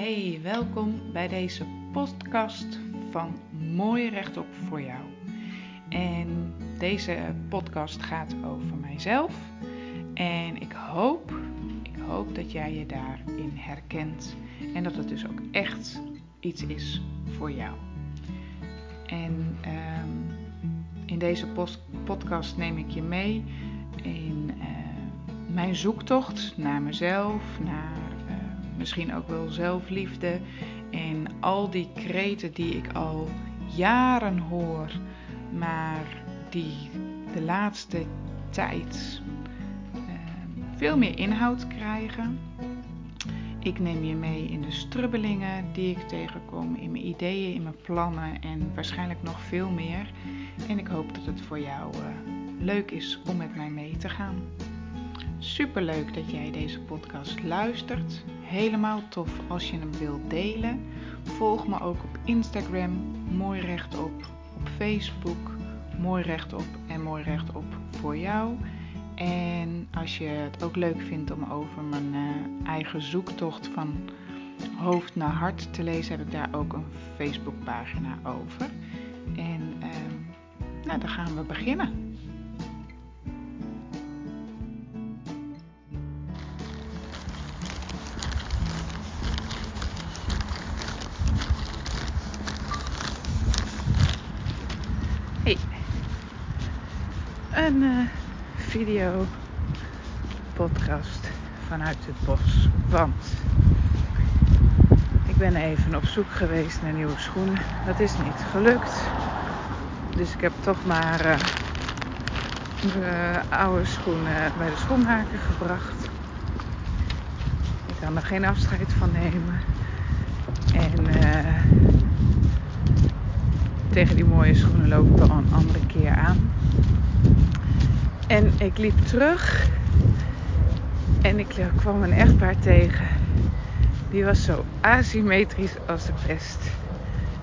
Hey, welkom bij deze podcast van Mooi Rechtop voor jou. En deze podcast gaat over mijzelf. En ik hoop, ik hoop dat jij je daarin herkent. En dat het dus ook echt iets is voor jou. En um, in deze podcast neem ik je mee in uh, mijn zoektocht naar mezelf, naar misschien ook wel zelfliefde en al die kreten die ik al jaren hoor, maar die de laatste tijd uh, veel meer inhoud krijgen. Ik neem je mee in de strubbelingen die ik tegenkom, in mijn ideeën, in mijn plannen en waarschijnlijk nog veel meer. En ik hoop dat het voor jou uh, leuk is om met mij mee te gaan. Super leuk dat jij deze podcast luistert. Helemaal tof als je hem wilt delen. Volg me ook op Instagram, mooi rechtop, op Facebook, mooi rechtop en mooi rechtop voor jou. En als je het ook leuk vindt om over mijn uh, eigen zoektocht van hoofd naar hart te lezen, heb ik daar ook een Facebookpagina over. En uh, nou, dan gaan we beginnen. Een uh, video podcast vanuit het bos. Want ik ben even op zoek geweest naar nieuwe schoenen. Dat is niet gelukt. Dus ik heb toch maar uh, de oude schoenen bij de schoenmaker gebracht. Ik kan er geen afscheid van nemen. En uh, tegen die mooie schoenen loop ik wel een andere keer aan. En ik liep terug en ik kwam een echtpaar tegen. Die was zo asymmetrisch als de pest.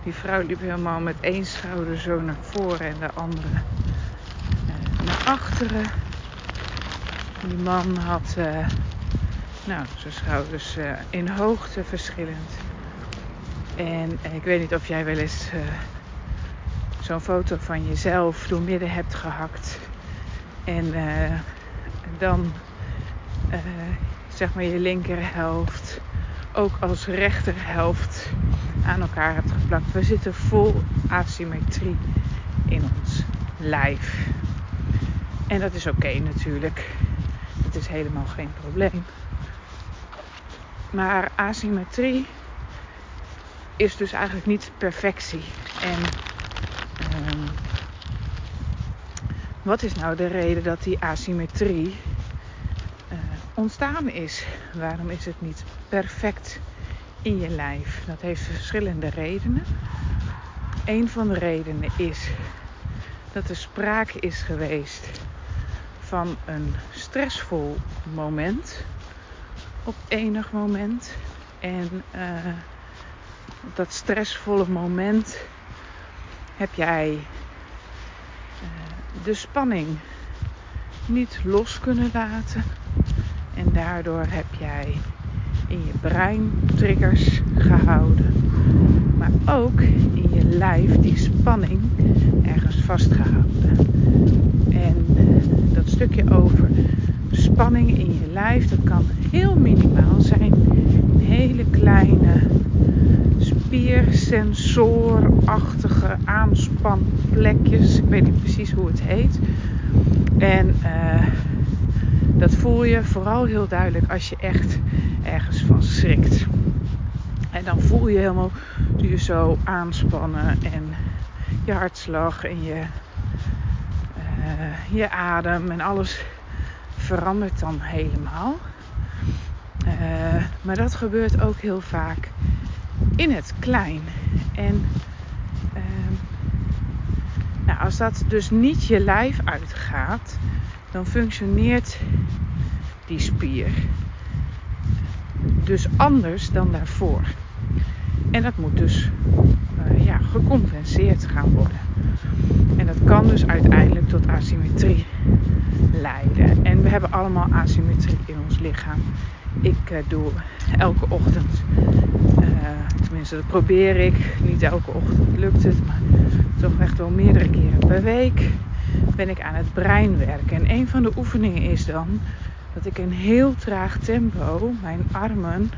Die vrouw liep helemaal met één schouder zo naar voren en de andere uh, naar achteren. Die man had uh, nou, zijn schouders uh, in hoogte verschillend. En ik weet niet of jij wel eens zo'n foto van jezelf door midden hebt gehakt. En dan zeg maar je linkerhelft ook als rechterhelft aan elkaar hebt geplakt. We zitten vol asymmetrie in ons lijf. En dat is oké natuurlijk. Het is helemaal geen probleem. Maar asymmetrie is dus eigenlijk niet perfectie. En um, wat is nou de reden dat die asymmetrie uh, ontstaan is? Waarom is het niet perfect in je lijf? Dat heeft verschillende redenen. Een van de redenen is dat er sprake is geweest van een stressvol moment op enig moment. En op dat stressvolle moment heb jij de spanning niet los kunnen laten. En daardoor heb jij in je brein triggers gehouden. Maar ook in je lijf die spanning ergens vastgehouden. En dat stukje over spanning in je lijf, dat kan heel minimaal zijn. Hele kleine spiersensorachtige aanspanplekjes. Ik weet niet precies hoe het heet. En uh, dat voel je vooral heel duidelijk als je echt ergens van schrikt. En dan voel je helemaal je zo aanspannen en je hartslag en je, uh, je adem en alles verandert dan helemaal. Uh, maar dat gebeurt ook heel vaak in het klein. En uh, nou, als dat dus niet je lijf uitgaat, dan functioneert die spier dus anders dan daarvoor. En dat moet dus uh, ja, gecompenseerd gaan worden. En dat kan dus uiteindelijk tot asymmetrie leiden. En we hebben allemaal asymmetrie in ons lichaam. Ik uh, doe elke ochtend, uh, tenminste dat probeer ik. Niet elke ochtend lukt het, maar toch echt wel meerdere keren per week ben ik aan het brein werken. En een van de oefeningen is dan dat ik in heel traag tempo mijn armen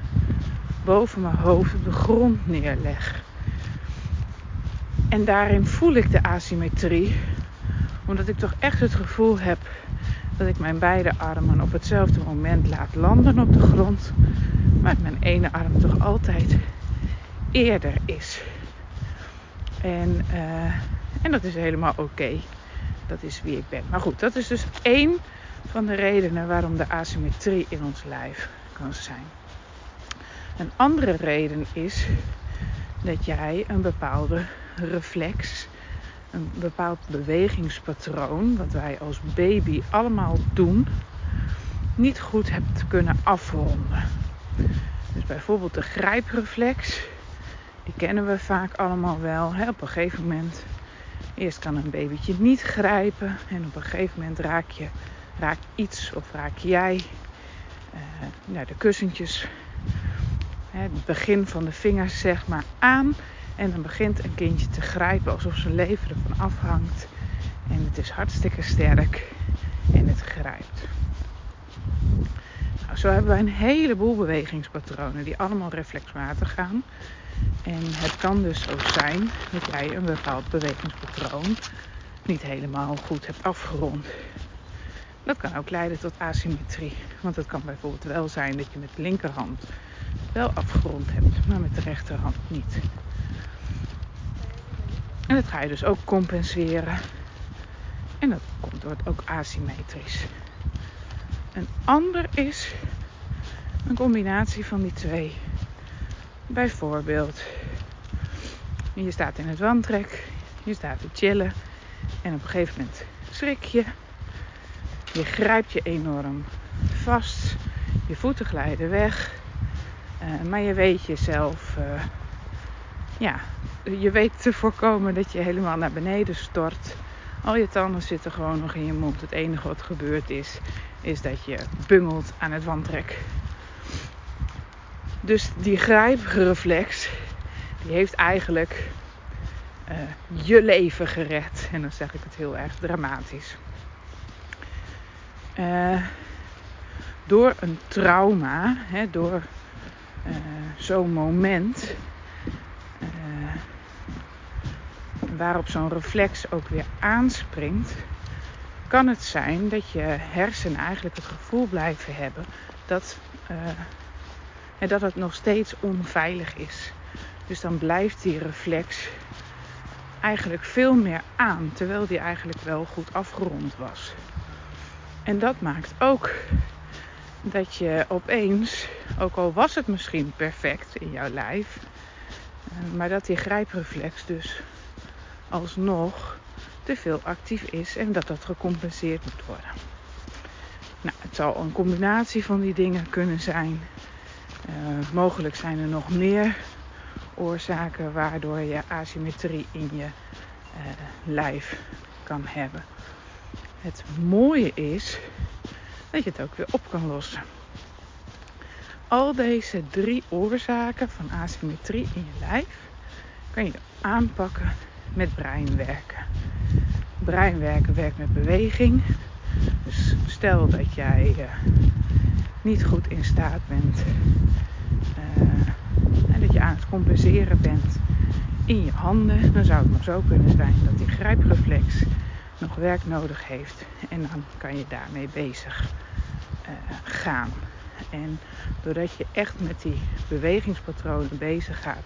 boven mijn hoofd op de grond neerleg. En daarin voel ik de asymmetrie, omdat ik toch echt het gevoel heb dat ik mijn beide armen op hetzelfde moment laat landen op de grond, maar mijn ene arm toch altijd eerder is. En, uh, en dat is helemaal oké. Dat is wie ik ben. Maar goed, dat is dus één van de redenen waarom de asymmetrie in ons lijf kan zijn. Een andere reden is dat jij een bepaalde reflex, een bepaald bewegingspatroon, wat wij als baby allemaal doen, niet goed hebt kunnen afronden. Dus bijvoorbeeld de grijpreflex, die kennen we vaak allemaal wel. Hè? Op een gegeven moment, eerst kan een babytje niet grijpen en op een gegeven moment raak je raakt iets of raak jij uh, de kussentjes, hè, het begin van de vingers zeg maar aan. En dan begint een kindje te grijpen alsof zijn leven ervan afhangt. En het is hartstikke sterk en het grijpt. Nou, zo hebben wij een heleboel bewegingspatronen die allemaal reflexmatig gaan. En het kan dus zo zijn dat jij een bepaald bewegingspatroon niet helemaal goed hebt afgerond. Dat kan ook leiden tot asymmetrie. Want het kan bijvoorbeeld wel zijn dat je met de linkerhand wel afgerond hebt, maar met de rechterhand niet. En dat ga je dus ook compenseren. En dat wordt ook asymmetrisch. Een ander is een combinatie van die twee. Bijvoorbeeld, je staat in het wandtrek, je staat te chillen en op een gegeven moment schrik je je grijpt je enorm vast. Je voeten glijden weg. Uh, maar je weet jezelf, uh, ja, je weet te voorkomen dat je helemaal naar beneden stort. Al je tanden zitten gewoon nog in je mond. Het enige wat gebeurd is, is dat je bungelt aan het wandtrek. Dus die grijpreflex, die heeft eigenlijk uh, je leven gered. En dan zeg ik het heel erg dramatisch. Uh, door een trauma, hè, door uh, zo'n moment, uh, waarop zo'n reflex ook weer aanspringt, kan het zijn dat je hersenen eigenlijk het gevoel blijven hebben dat, dat het nog steeds onveilig is. Dus dan blijft die reflex eigenlijk veel meer aan, terwijl die eigenlijk wel goed afgerond was. En dat maakt ook dat je opeens, ook al was het misschien perfect in jouw lijf, eh, maar dat die grijpreflex dus alsnog te veel actief is en dat dat gecompenseerd moet worden. Nou, het zal een combinatie van die dingen kunnen zijn. Uh, mogelijk zijn er nog meer oorzaken waardoor je asymmetrie in je uh, lijf kan hebben. Het mooie is dat je het ook weer op kan lossen. Al deze drie oorzaken van asymmetrie in je lijf kan je aanpakken met breinwerken. Breinwerken werkt met beweging. Dus stel dat jij uh, niet goed in staat bent uh, en dat je aan het compenseren bent in je handen, dan zou het maar zo kunnen zijn dat die grijpreflex nog werk nodig heeft. En dan kan je daarmee bezig uh, gaan. En doordat je echt met die bewegingspatronen bezig gaat,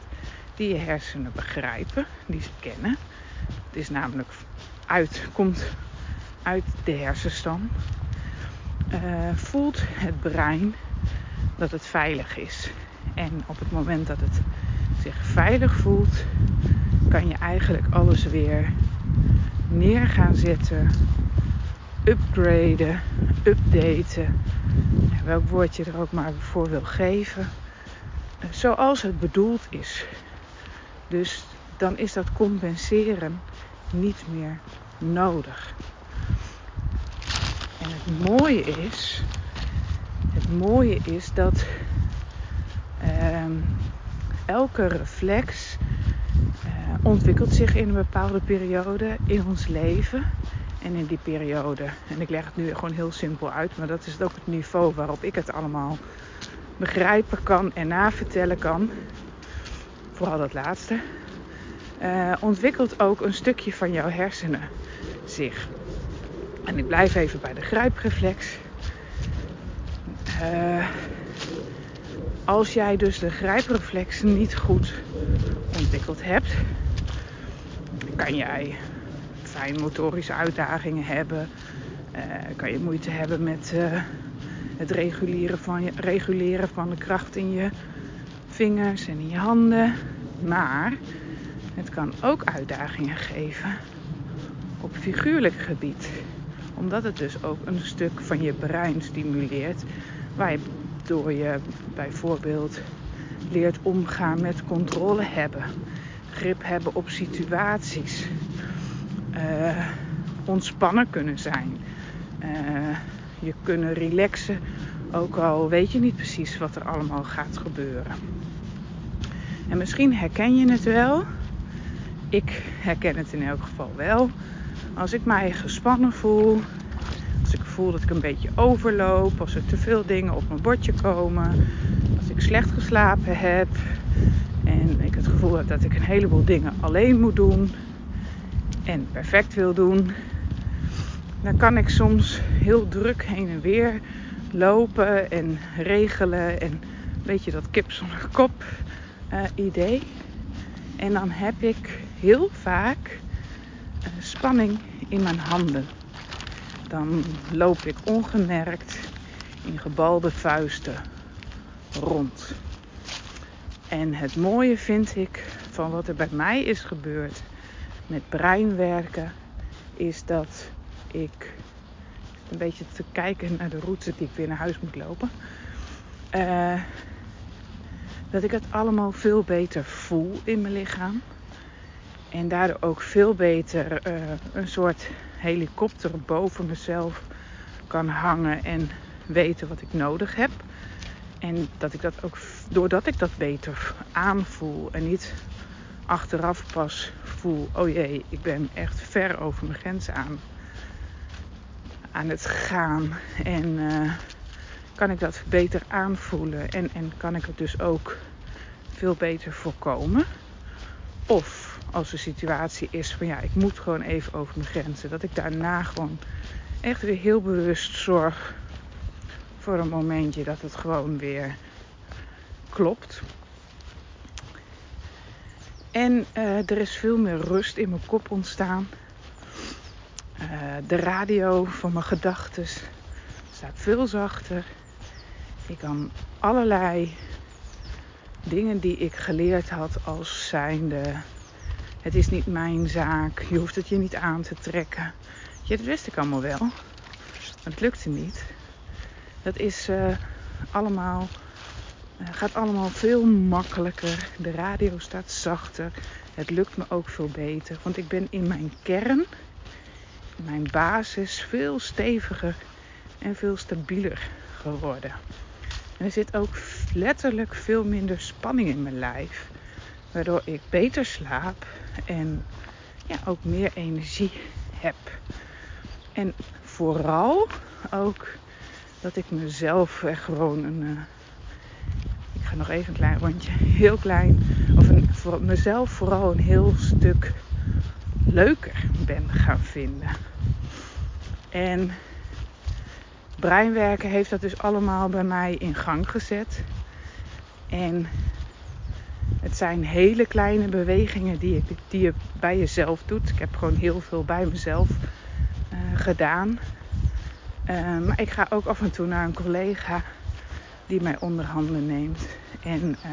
die je hersenen begrijpen, die ze kennen. Het is namelijk uit, komt uit de hersenstam. Uh, voelt het brein dat het veilig is. En op het moment dat het zich veilig voelt, kan je eigenlijk alles weer neer gaan zetten, upgraden, updaten. Welk woord je er ook maar voor wil geven. Zoals het bedoeld is. Dus dan is dat compenseren niet meer nodig. En het mooie is, het mooie is dat ehm, elke reflex uh, ontwikkelt zich in een bepaalde periode in ons leven. En in die periode, en ik leg het nu gewoon heel simpel uit, maar dat is ook het niveau waarop ik het allemaal begrijpen kan en navertellen kan. Vooral dat laatste. Uh, ontwikkelt ook een stukje van jouw hersenen zich. En ik blijf even bij de grijpreflex. Uh, als jij dus de grijpreflex niet goed ontwikkeld hebt, kan jij fijnmotorische uitdagingen hebben. Uh, kan je moeite hebben met het reguleren van, je, reguleren van de kracht in je vingers en in je handen. Maar het kan ook uitdagingen geven op figuurlijk gebied. Omdat het dus ook een stuk van je brein stimuleert. Waardoor je bijvoorbeeld leert omgaan met controle hebben. Grip hebben op situaties. Uh, ontspannen kunnen zijn. Uh, je kunnen relaxen. Ook al weet je niet precies wat er allemaal gaat gebeuren. En misschien herken je het wel. Ik herken het in elk geval wel. Als ik mij gespannen voel, als ik voel dat ik een beetje overloop, als er te veel dingen op mijn bordje komen, als ik slecht geslapen heb en ik het gevoel heb dat ik een heleboel dingen alleen moet doen en perfect wil doen, dan kan ik soms heel druk heen en weer lopen en regelen en een beetje dat kip zonder kop uh, idee. En dan heb ik heel vaak uh, spanning in mijn handen. Dan loop ik ongemerkt in gebalde vuisten rond. En het mooie vind ik van wat er bij mij is gebeurd met breinwerken, is dat ik een beetje te kijken naar de route die ik weer naar huis moet lopen. Uh, dat ik het allemaal veel beter voel in mijn lichaam. En daardoor ook veel beter uh, een soort helikopter boven mezelf kan hangen en weten wat ik nodig heb. En dat ik dat ook, doordat ik dat beter aanvoel en niet achteraf pas voel, oh jee, ik ben echt ver over mijn grens aan, aan het gaan. En uh, kan ik dat beter aanvoelen en, en kan ik het dus ook veel beter voorkomen. Of als de situatie is van ja, ik moet gewoon even over mijn grenzen, dat ik daarna gewoon echt weer heel bewust zorg voor een momentje dat het gewoon weer klopt. En uh, er is veel meer rust in mijn kop ontstaan. Uh, de radio van mijn gedachten staat veel zachter. Ik kan allerlei dingen die ik geleerd had als zijnde... Het is niet mijn zaak, je hoeft het je niet aan te trekken. Ja, dat wist ik allemaal wel. Maar het lukte niet. Dat is uh, allemaal, uh, gaat allemaal veel makkelijker. De radio staat zachter. Het lukt me ook veel beter. Want ik ben in mijn kern, mijn basis, veel steviger en veel stabieler geworden. En er zit ook letterlijk veel minder spanning in mijn lijf. Waardoor ik beter slaap en ja, ook meer energie heb. En vooral ook dat ik mezelf gewoon een. Uh, ik ga nog even een klein rondje. Heel klein. Of een, voor mezelf vooral een heel stuk leuker ben gaan vinden. En breinwerken heeft dat dus allemaal bij mij in gang gezet. En het zijn hele kleine bewegingen die, ik, die je bij jezelf doet. Ik heb gewoon heel veel bij mezelf uh, gedaan. Uh, maar ik ga ook af en toe naar een collega die mij onder handen neemt. En uh,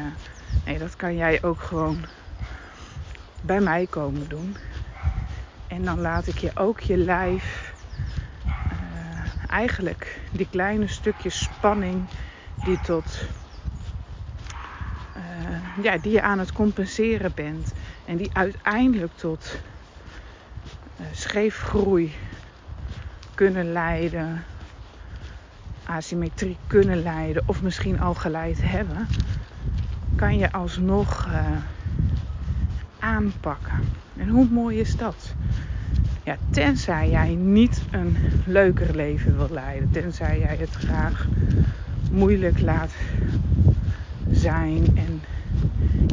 nee, dat kan jij ook gewoon bij mij komen doen. En dan laat ik je ook je lijf eigenlijk die kleine stukjes spanning die tot uh, ja, die je aan het compenseren bent en die uiteindelijk tot uh, scheefgroei kunnen leiden, asymmetrie kunnen leiden of misschien al geleid hebben, kan je alsnog uh, aanpakken. En hoe mooi is dat? Ja, tenzij jij niet een leuker leven wil leiden, tenzij jij het graag moeilijk laat zijn en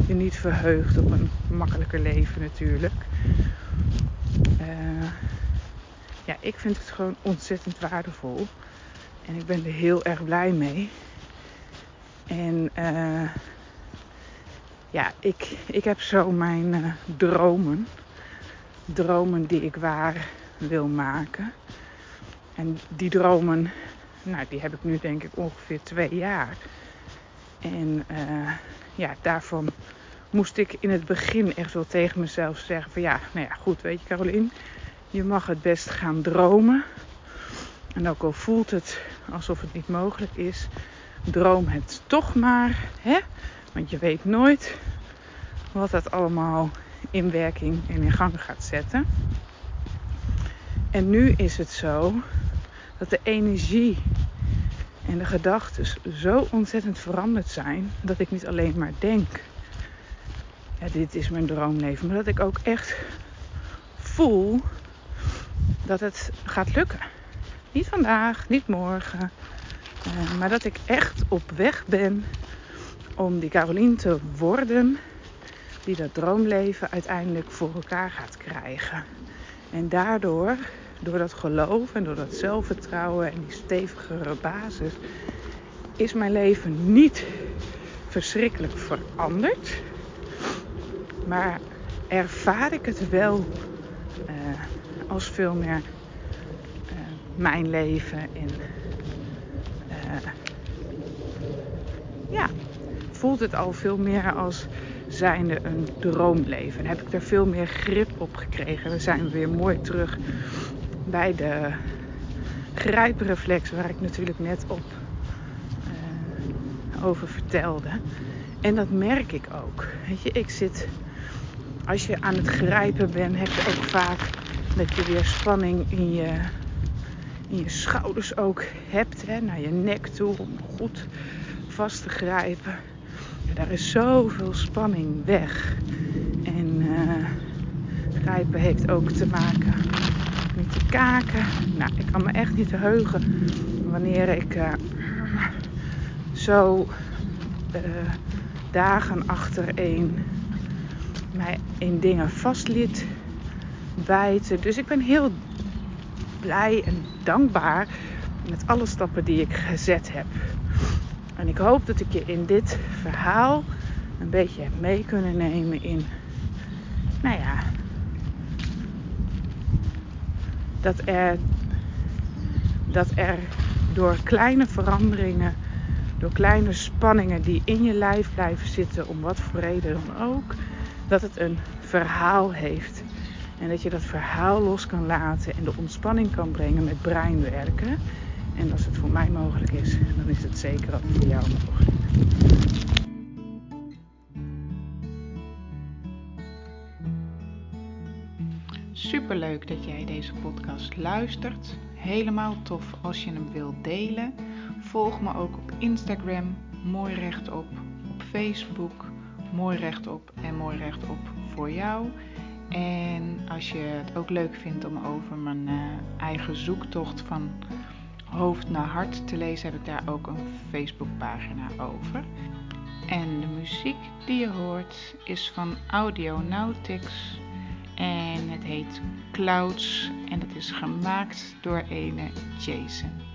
je niet verheugt op een makkelijker leven natuurlijk. Uh, ja, ik vind het gewoon ontzettend waardevol. En ik ben er heel erg blij mee. En uh, ja, ik, ik heb zo mijn uh, dromen. Dromen die ik waar wil maken. En die dromen, nou, die heb ik nu denk ik ongeveer twee jaar. En uh, ja, daarvan moest ik in het begin echt wel tegen mezelf zeggen van ja, nou ja, goed, weet je Caroline, je mag het best gaan dromen. En ook al voelt het alsof het niet mogelijk is, droom het toch maar, hè? Want je weet nooit wat dat allemaal in werking en in gang gaat zetten. En nu is het zo dat de energie en de gedachten zo ontzettend veranderd zijn dat ik niet alleen maar denk, ja, dit is mijn droomleven, maar dat ik ook echt voel dat het gaat lukken. Niet vandaag, niet morgen, uh, maar dat ik echt op weg ben om die Caroline te worden die dat droomleven uiteindelijk voor elkaar gaat krijgen. En daardoor, door dat geloof en door dat zelfvertrouwen en die stevigere basis, is mijn leven niet verschrikkelijk veranderd. Maar ervaar ik het wel uh, als veel meer uh, mijn leven. En uh, ja, voelt het al veel meer als zijnde een droomleven. En heb ik er veel meer grip op gekregen. We zijn weer mooi terug bij de grijpreflex waar ik natuurlijk net op uh, over vertelde. En dat merk ik ook. Weet je, ik zit, als je aan het grijpen bent, heb je ook vaak dat je weer spanning in je, in je schouders ook hebt, hè, naar je nek toe om goed vast te grijpen. Daar is zoveel spanning weg. En uh, grijpen heeft ook te maken met de kaken. Nou, ik kan me echt niet heugen wanneer ik uh, zo uh, dagen achtereen mij in dingen vastliet bijten. Dus ik ben heel blij en dankbaar met alle stappen die ik gezet heb. En ik hoop dat ik je in dit verhaal een beetje heb mee kunnen nemen in, nou ja, dat er, dat er door kleine veranderingen, door kleine spanningen die in je lijf blijven zitten, om wat voor reden dan ook, dat het een verhaal heeft. En dat je dat verhaal los kan laten en de ontspanning kan brengen met breinwerken. En als het voor mij mogelijk is, dan is het zeker ook voor jou mogelijk. Superleuk dat jij deze podcast luistert. Helemaal tof als je hem wilt delen. Volg me ook op Instagram, mooi rechtop, op Facebook, mooi rechtop en mooi rechtop voor jou. En als je het ook leuk vindt om over mijn uh, eigen zoektocht van hoofd naar hart te lezen, heb ik daar ook een Facebookpagina over. En de muziek die je hoort is van Audionautics en het heet Clouds en het is gemaakt door ene Jason.